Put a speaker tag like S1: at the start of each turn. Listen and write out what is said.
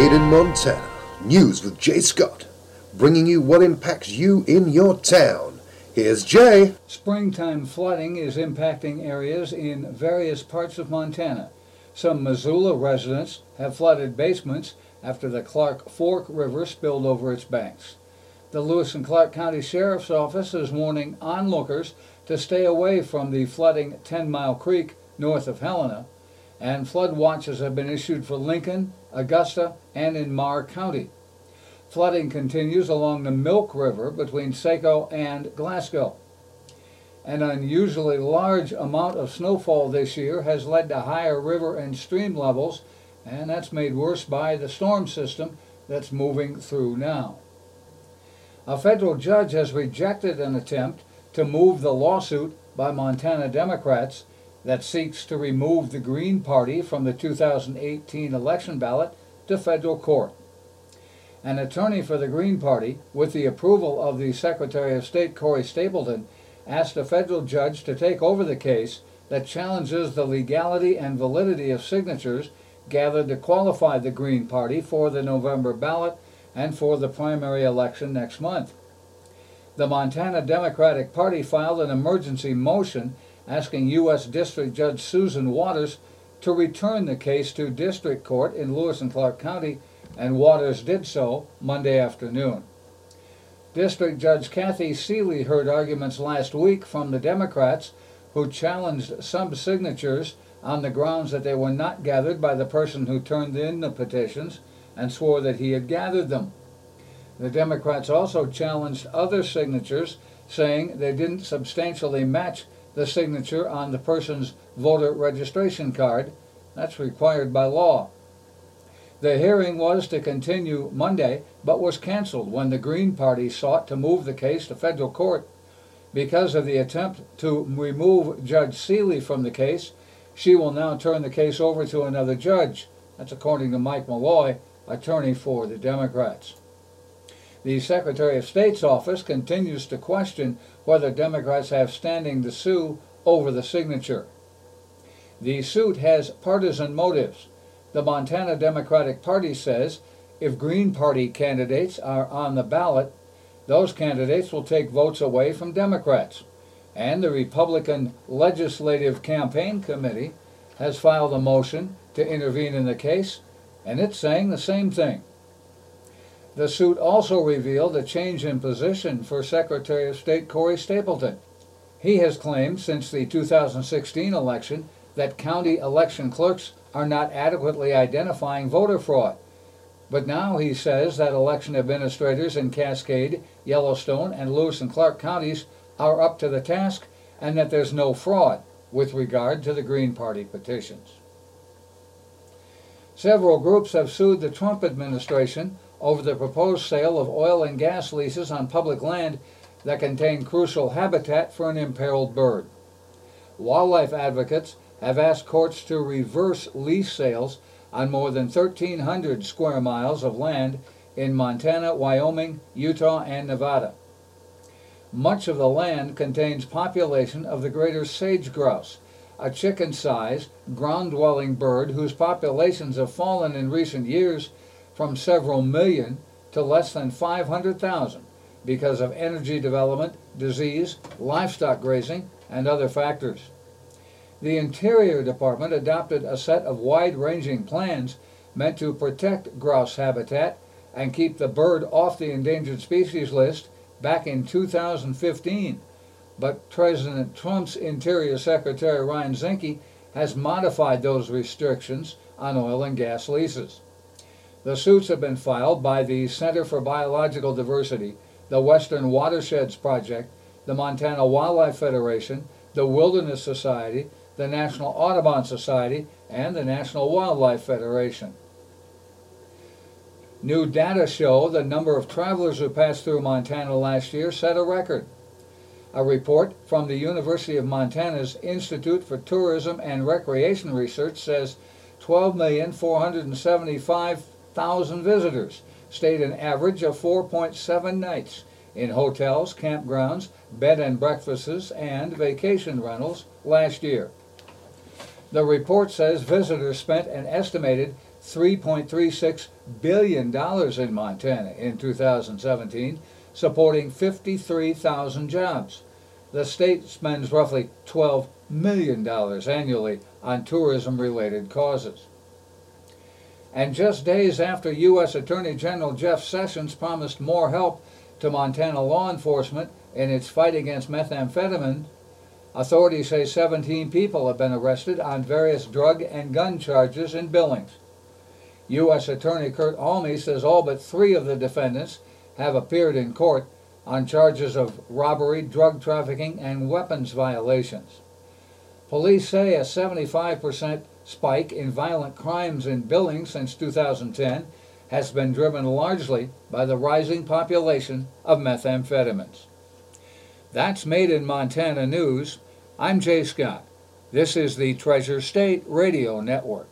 S1: Made in Montana. News with Jay Scott. Bringing you what impacts you in your town. Here's Jay.
S2: Springtime flooding is impacting areas in various parts of Montana. Some Missoula residents have flooded basements after the Clark Fork River spilled over its banks. The Lewis and Clark County Sheriff's Office is warning onlookers to stay away from the flooding 10 Mile Creek north of Helena, and flood watches have been issued for Lincoln, Augusta, and in Meagher County. Flooding continues along the Milk River between Saco and Glasgow. An unusually large amount of snowfall this year has led to higher river and stream levels, and that's made worse by the storm system that's moving through now. A federal judge has rejected an attempt to move the lawsuit by Montana Democrats that seeks to remove the Green Party from the 2018 election ballot to federal court. An attorney for the Green Party, with the approval of the Secretary of State Corey Stapleton, asked a federal judge to take over the case that challenges the legality and validity of signatures gathered to qualify the Green Party for the November ballot and for the primary election next month. The Montana Democratic Party filed an emergency motion asking U.S. District Judge Susan Watters to return the case to district court in Lewis and Clark County, and Watters did so Monday afternoon. District Judge Kathy Seeley heard arguments last week from the Democrats who challenged some signatures on the grounds that they were not gathered by the person who turned in the petitions and swore that he had gathered them. The Democrats also challenged other signatures, saying they didn't substantially match the signature on the person's voter registration card. That's required by law. The hearing was to continue Monday, but was canceled when the Green Party sought to move the case to federal court. Because of the attempt to remove Judge Seeley from the case, she will now turn the case over to another judge. That's according to Mike Meloy, attorney for the Democrats. The Secretary of State's office continues to question whether Democrats have standing to sue over the signature. The suit has partisan motives. The Montana Democratic Party says if Green Party candidates are on the ballot, those candidates will take votes away from Democrats. And the Republican Legislative Campaign Committee has filed a motion to intervene in the case, and it's saying the same thing. The suit also revealed a change in position for Secretary of State Corey Stapleton. He has claimed since the 2016 election that county election clerks are not adequately identifying voter fraud. But now he says that election administrators in Cascade, Yellowstone, and Lewis and Clark counties are up to the task and that there's no fraud with regard to the Green Party petitions. Several groups have sued the Trump administration over the proposed sale of oil and gas leases on public land that contain crucial habitat for an imperiled bird. Wildlife advocates have asked courts to reverse lease sales on more than 1,300 square miles of land in Montana, Wyoming, Utah, and Nevada. Much of the land contains population of the greater sage grouse, a chicken-sized, ground-dwelling bird whose populations have fallen in recent years from several million to less than 500,000 because of energy development, disease, livestock grazing, and other factors. The Interior Department adopted a set of wide-ranging plans meant to protect grouse habitat and keep the bird off the endangered species list back in 2015. But President Trump's Interior Secretary Ryan Zinke has modified those restrictions on oil and gas leases. The suits have been filed by the Center for Biological Diversity, the Western Watersheds Project, the Montana Wildlife Federation, the Wilderness Society, the National Audubon Society, and the National Wildlife Federation. New data show the number of travelers who passed through Montana last year set a record. A report from the University of Montana's Institute for Tourism and Recreation Research says 12,475,000 1,000 visitors stayed an average of 4.7 nights in hotels, campgrounds, bed and breakfasts, and vacation rentals last year. The report says visitors spent an estimated $3.36 billion in Montana in 2017, supporting 53,000 jobs. The state spends roughly $12 million annually on tourism-related causes. And just days after U.S. Attorney General Jeff Sessions promised more help to Montana law enforcement in its fight against methamphetamine, authorities say 17 people have been arrested on various drug and gun charges in Billings. U.S. Attorney Kurt Alme says all but three of the defendants have appeared in court on charges of robbery, drug trafficking, and weapons violations. Police say a 75% spike in violent crimes in Billings since 2010 has been driven largely by the rising population of methamphetamines. That's Made in Montana News. I'm Jay Scott. This is the Treasure State Radio Network.